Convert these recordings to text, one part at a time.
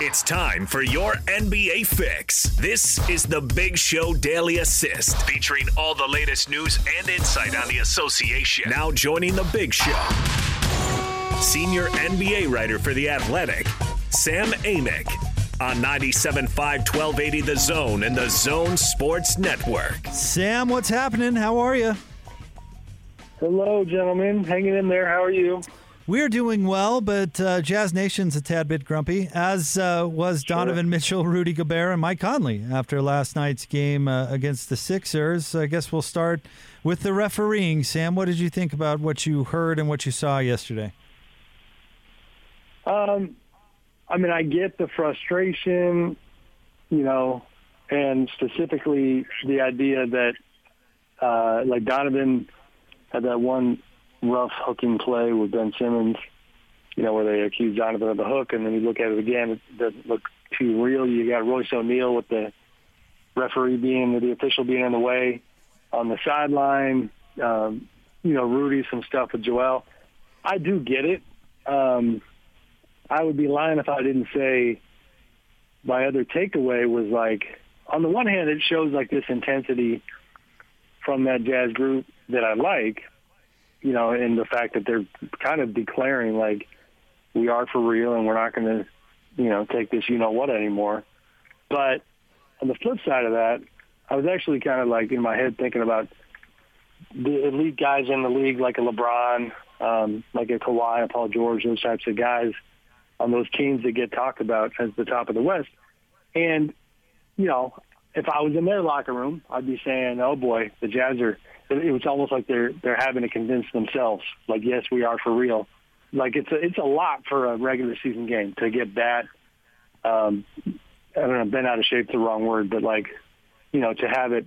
It's time for your NBA fix. This is the Big Show Daily Assist, featuring all the latest news and insight on the association. Now joining the Big Show, senior NBA writer for The Athletic, Sam Amick. On 97.5 1280 The Zone and The Zone Sports Network. Sam, what's happening? How are you? Hello, gentlemen. Hanging in there. How are you? We're doing well, but uh, Jazz Nation's a tad bit grumpy, as uh, was Sure. Donovan Mitchell, Rudy Gobert, and Mike Conley after last night's game uh, against the Sixers. I guess we'll start with the refereeing. Sam, what did you think about what you heard and what you saw yesterday? Um, I mean, I get the frustration, you know, and specifically the idea that, uh, like Donovan had that one rough hooking play with Ben Simmons, you know, where they accused Donovan of the hook, and then you look at it again, it doesn't look too real. You got Royce O'Neale with the referee being, the official being in the way on the sideline. Um, you know, Rudy, some stuff with Joel. I do get it. Um, I would be lying if I didn't say my other takeaway was like, on the one hand, it shows like this intensity from that jazz group that I like, you know, and the fact that they're kind of declaring like we are for real and we're not going to, you know, take this you know what anymore. But on the flip side of that, I was actually kind of like in my head thinking about the elite guys in the league, like a LeBron, um, like a Kawhi, a Paul George, those types of guys on those teams that get talked about as the top of the West. And, you know, if I was in their locker room, I'd be saying, "Oh boy, the Jazz are." It was almost like they're they're having to convince themselves, like, "Yes, we are for real." Like it's a it's a lot for a regular season game to get that. Um, I don't know, bent out of shape's the wrong word, but like, you know, to have it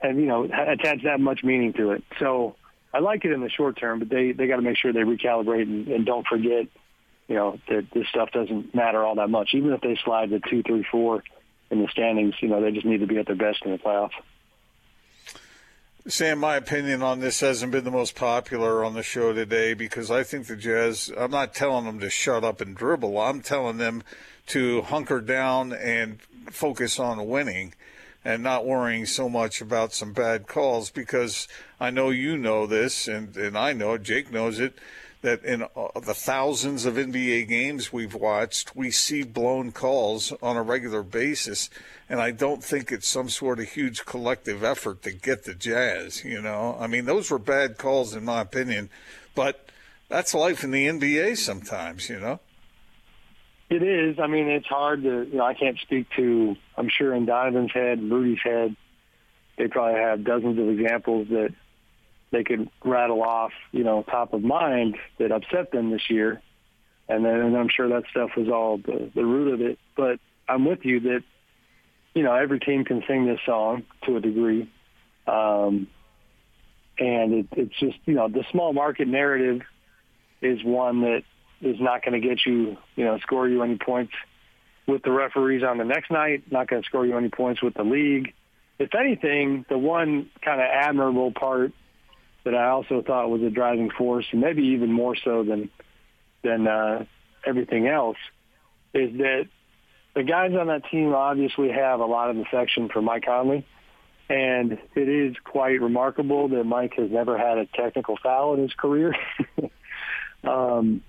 and you know attach that much meaning to it. So I like it in the short term, but they they got to make sure they recalibrate and, and don't forget, you know, that this stuff doesn't matter all that much. Even if they slide to two, three, four in the standings, you know, they just need to be at their best in the playoffs. Sam, my opinion on this hasn't been the most popular on the show today because I think the Jazz, I'm not telling them to shut up and dribble. I'm telling them to hunker down and focus on winning and not worrying so much about some bad calls because I know you know this and, and I know it, Jake knows it, that in uh, the thousands of NBA games we've watched, we see blown calls on a regular basis. And I don't think it's some sort of huge collective effort to get the Jazz, you know? I mean, those were bad calls in my opinion, but that's life in the NBA sometimes, you know? It is. I mean, it's hard to, you know, I can't speak to, I'm sure in Donovan's head, Rudy's head, they probably have dozens of examples that they could rattle off, you know, top of mind that upset them this year. And then and I'm sure that stuff was all the, the root of it. But I'm with you that, you know, every team can sing this song to a degree. Um, and it, it's just, you know, the small market narrative is one that is not going to get you, you know, score you any points with the referees on the next night, not going to score you any points with the league. If anything, the one kind of admirable part that I also thought was a driving force, maybe even more so than than uh, everything else, is that the guys on that team obviously have a lot of affection for Mike Conley, and it is quite remarkable that Mike has never had a technical foul in his career. um,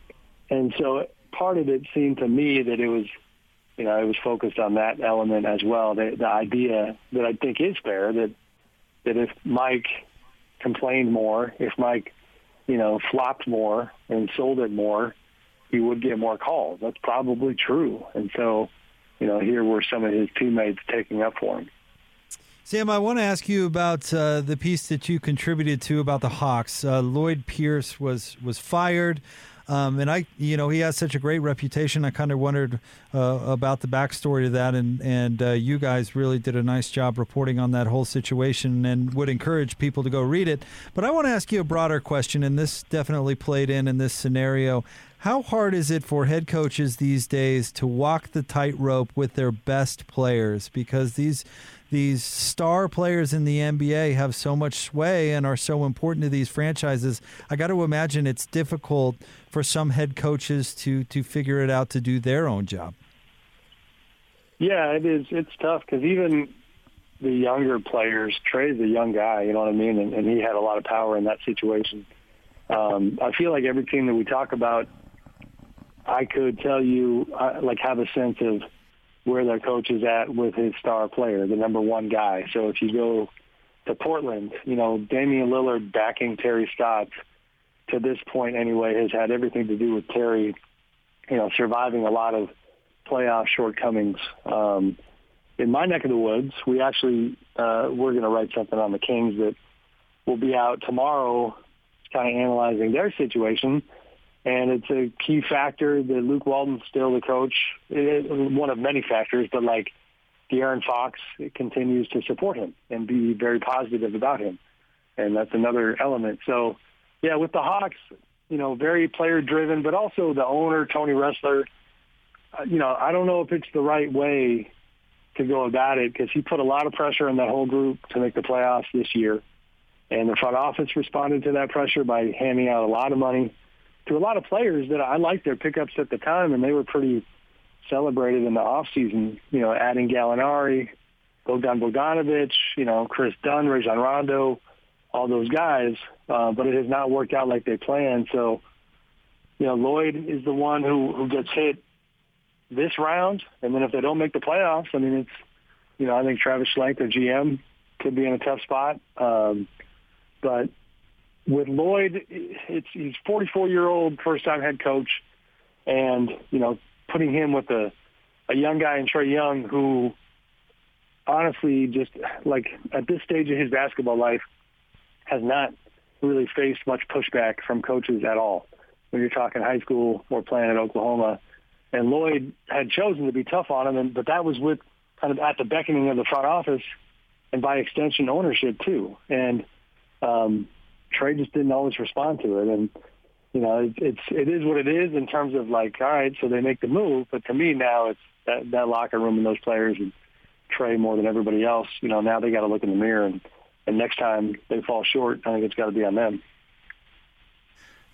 and so part of it seemed to me that it was, you know, it was focused on that element as well. The, the idea that I think is fair that that if Mike complained more, if Mike, you know, flopped more and sold it more, he would get more calls. That's probably true. And so, you know, here were some of his teammates taking up for him. Sam, I want to ask you about uh, the piece that you contributed to about the Hawks. Uh, Lloyd Pierce was was fired. Um, and I, you know, he has such a great reputation. I kind of wondered uh, about the backstory to that, and and uh, you guys really did a nice job reporting on that whole situation, and would encourage people to go read it. But I want to ask you a broader question, and this definitely played in in this scenario. How hard is it for head coaches these days to walk the tightrope with their best players? Because these these star players in the NBA have so much sway and are so important to these franchises. I got to imagine it's difficult for some head coaches to to figure it out to do their own job. Yeah, it is. It's tough because even the younger players, Trae's a young guy, you know what I mean, and, and he had a lot of power in that situation. Um, I feel like every team that we talk about, I could tell you, uh, like, have a sense of where their coach is at with his star player, the number one guy. So if you go to Portland, you know, Damian Lillard backing Terry Stotts to this point anyway has had everything to do with Terry, you know, surviving a lot of playoff shortcomings. Um, in my neck of the woods, we actually uh, we're going to write something on the Kings that will be out tomorrow, kind of analyzing their situation. And it's a key factor that Luke Walton's still the coach, it, one of many factors, but like De'Aaron Fox continues to support him and be very positive about him. And that's another element. So, yeah, with the Hawks, you know, very player driven, but also the owner, Tony Ressler, uh, you know, I don't know if it's the right way to go about it because he put a lot of pressure on that whole group to make the playoffs this year. And the front office responded to that pressure by handing out a lot of money to a lot of players that I liked their pickups at the time, and they were pretty celebrated in the off season. You know, adding Gallinari, Bogdan Bogdanovic, you know, Kris Dunn, Rajon Rondo, all those guys. Uh, but it has not worked out like they planned. So, you know, Lloyd is the one who who gets hit this round, and then if they don't make the playoffs, I mean, it's you know I think Travis Schlenk, their GM, could be in a tough spot. Um, but with Lloyd, it's he's 44 year old first time head coach, and you know putting him with a a young guy in Trae Young who honestly just like at this stage of his basketball life has not really faced much pushback from coaches at all. When you're talking high school or playing at Oklahoma, and Lloyd had chosen to be tough on him, and but that was with kind of at the beckoning of the front office and by extension ownership too. And um, Trae just didn't always respond to it, and you know it, it's it is what it is in terms of like all right, so they make the move, but to me now it's that that locker room and those players and Trae more than everybody else. You know now they got to look in the mirror and and next time they fall short, I think it's got to be on them.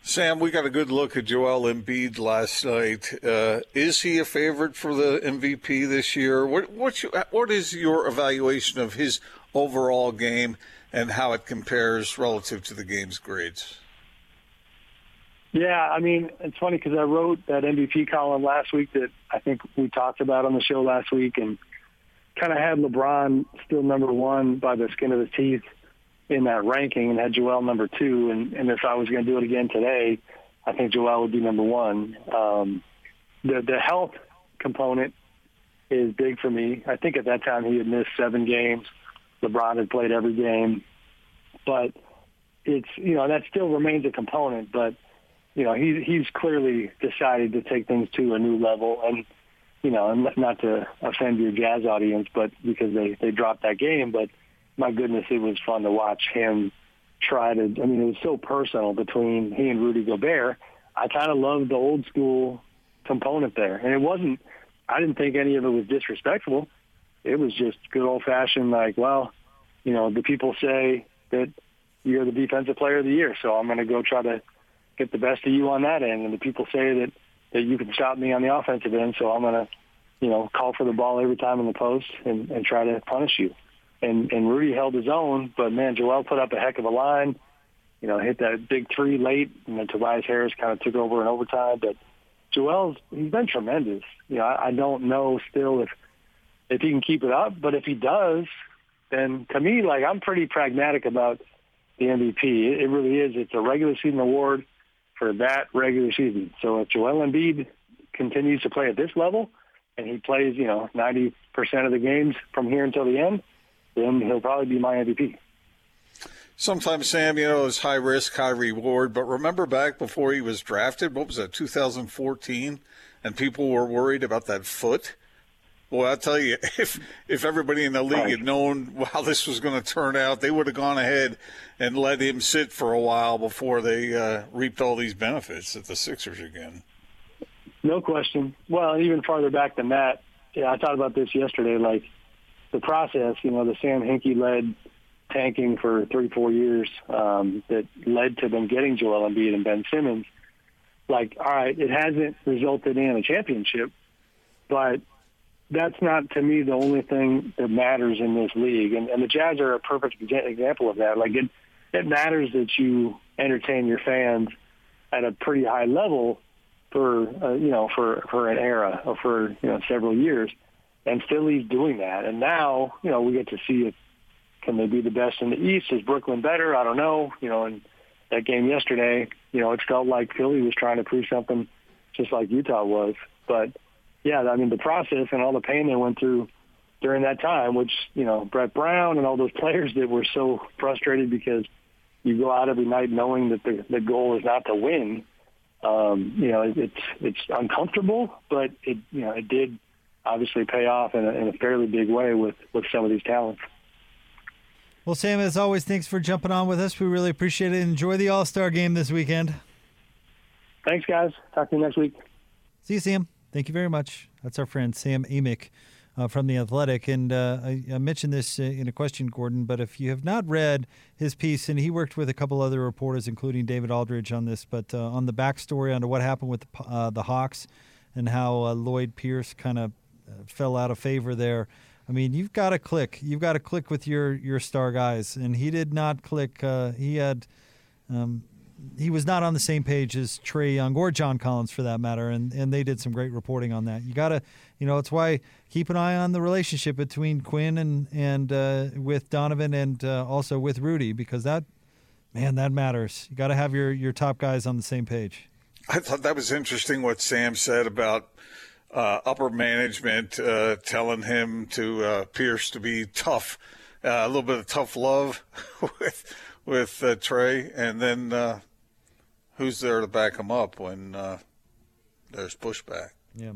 Sam, we got a good look at Joel Embiid last night. Uh, is he a favorite for the MVP this year? What what's your, what is your evaluation of his overall game and how it compares relative to the game's grades? Yeah, I mean, it's funny because I wrote that MVP column last week that I think we talked about on the show last week and kind of had LeBron still number one by the skin of his teeth in that ranking and had Joel number two. And, and if I was going to do it again today, I think Joel would be number one. Um, the the health component is big for me. I think at that time he had missed seven games. LeBron had played every game, but it's you know that still remains a component. But you know he he's clearly decided to take things to a new level, and you know and not to offend your Jazz audience, but because they they dropped that game, but my goodness, it was fun to watch him try to. I mean, it was so personal between he and Rudy Gobert. I kind of loved the old school component there, and it wasn't. I didn't think any of it was disrespectful. It was just good old fashioned, like, well, you know, the people say that you're the defensive player of the year, so I'm going to go try to get the best of you on that end, and the people say that that you can stop me on the offensive end, so I'm going to, you know, call for the ball every time in the post and, and try to punish you and and Rudy held his own. But man, Joel put up a heck of a line. You know, hit that big three late, and then Tobias Harris kind of took over in overtime. But Joel's he's been tremendous. You know, I, I don't know still if if he can keep it up, but if he does, then to me, like I'm pretty pragmatic about the MVP. It, really is. It's a regular season award for that regular season. So if Joel Embiid continues to play at this level, and he plays, you know, 90% of the games from here until the end, then he'll probably be my MVP. Sometimes, Sam, you know, it's high risk, high reward. But remember back before he was drafted, what was that, 2014? And people were worried about that foot. Well, I'll tell you, if if everybody in the league had known how this was going to turn out, they would have gone ahead and let him sit for a while before they uh, reaped all these benefits at the Sixers again. No question. Well, even farther back than that, yeah, I thought about this yesterday. Like the process, you know, the Sam Hinkie led tanking for three, four years um, that led to them getting Joel Embiid and Ben Simmons. Like, all right, it hasn't resulted in a championship, but that's not to me the only thing that matters in this league, and, and the Jazz are a perfect example of that. Like it, it matters that you entertain your fans at a pretty high level for uh, you know for for an era or for you know several years, and Philly's doing that. And now you know we get to see it. Can they be the best in the East? Is Brooklyn better? I don't know. You know, and that game yesterday, you know, it felt like Philly was trying to prove something, just like Utah was. But yeah, I mean the process and all the pain they went through during that time, which you know Brett Brown and all those players that were so frustrated because you go out every night knowing that the the goal is not to win. Um, you know, it, it's it's uncomfortable, but it you know it did obviously pay off in a, in a fairly big way with with some of these talents. Well, Sam, as always, thanks for jumping on with us. We really appreciate it. Enjoy the All Star game this weekend. Thanks, guys. Talk to you next week. See you, Sam. Thank you very much. That's our friend Sam Amick uh, from The Athletic. And uh, I, I, mentioned this uh, in a question, Gordon, but if you have not read his piece, and he worked with a couple other reporters, including David Aldridge, on this, but uh, on the backstory onto what happened with the, uh, the Hawks and how uh, Lloyd Pierce kind of fell out of favor there. I mean, you've got to click. You've got to click with your, your star guys, and he did not click. he had um, he was not on the same page as Trae Young or John Collins for that matter, and, and they did some great reporting on that. You got to, you know, it's why keep an eye on the relationship between Quin and and uh, with Donovan and uh, also with Rudy because that, man, that matters. You got to have your your top guys on the same page. I thought that was interesting what Sam said about uh, upper management uh, telling him to uh, Pierce to be tough, uh, a little bit of tough love with with Trae, and then who's there to back them up when uh, there's pushback? Yeah.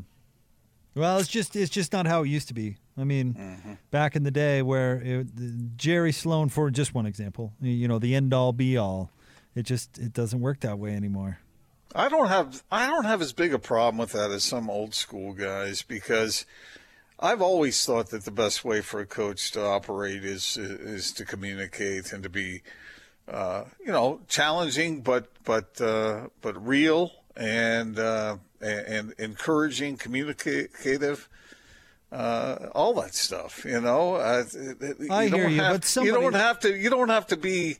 Well, it's just it's just not how it used to be. I mean, mm-hmm. back in the day where it, Jerry Sloan, for just one example, you know, the end all be all, it just it doesn't work that way anymore. I don't have I don't have as big a problem with that as some old school guys because I've always thought that the best way for a coach to operate is is to communicate and to be uh, you know, challenging but but uh, but real and uh, and encouraging, communicative. Uh, all that stuff, you know. Uh, you I hear you, have, but somebody... you don't have to. You don't have to be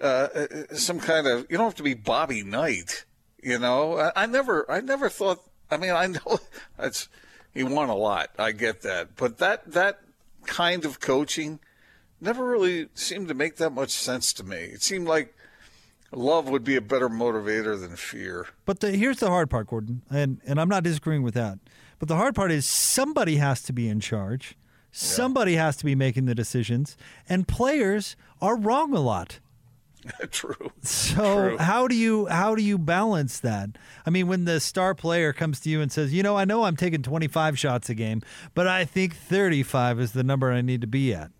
some kind of. You don't have to be Bobby Knight. You know, I, I never. I never thought. I mean, I know that's he won a lot. I get that, but that that kind of coaching never really seemed to make that much sense to me. It seemed like love would be a better motivator than fear. But the, here's the hard part, Gordon, and and I'm not disagreeing with that. But the hard part is somebody has to be in charge. Somebody yeah. has to be making the decisions, and players are wrong a lot. True. So True. how do you how do you balance that? I mean, when the star player comes to you and says, "You know, I know I'm taking 25 shots a game, but I think 35 is the number I need to be at."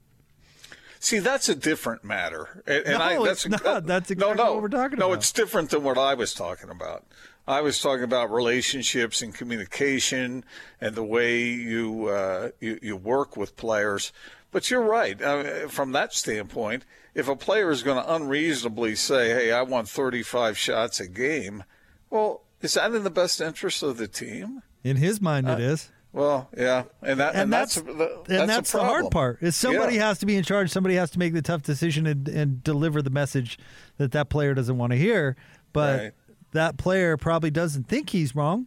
See, that's a different matter. And, and no, I, that's it's not. That's exactly no, no, what we're talking no, about. No, it's different than what I was talking about. I was talking about relationships and communication and the way you uh, you, you, work with players. But you're right. Uh, from that standpoint, if a player is going to unreasonably say, "Hey, I want 35 shots a game," well, is that in the best interest of the team? In his mind, uh, it is. Well, yeah, and that and, and that's, that's, the, that's and that's the hard part. Is somebody yeah. has to be in charge. Somebody has to make the tough decision and, and deliver the message that that player doesn't want to hear. But right. that player probably doesn't think he's wrong.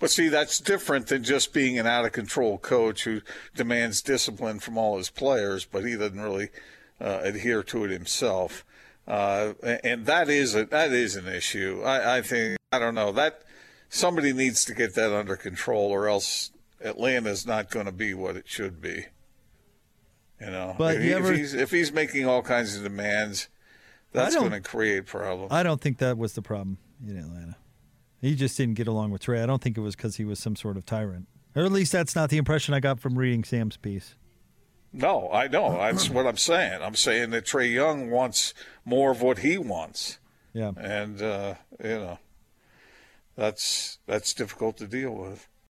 But see, that's different than just being an out of control coach who demands discipline from all his players, but he doesn't really uh, adhere to it himself. Uh, and that is a, that is an issue. I, I think I don't know that somebody needs to get that under control, or else Atlanta's not going to be what it should be. You know, but if, he, ever, if he's if he's making all kinds of demands, that's going to create problems. I don't think that was the problem in Atlanta. He just didn't get along with Trae. I don't think it was because he was some sort of tyrant, or at least that's not the impression I got from reading Sam's piece. No, I know. That's what I'm saying. I'm saying that Trae Young wants more of what he wants. Yeah, and uh, you know that's that's difficult to deal with.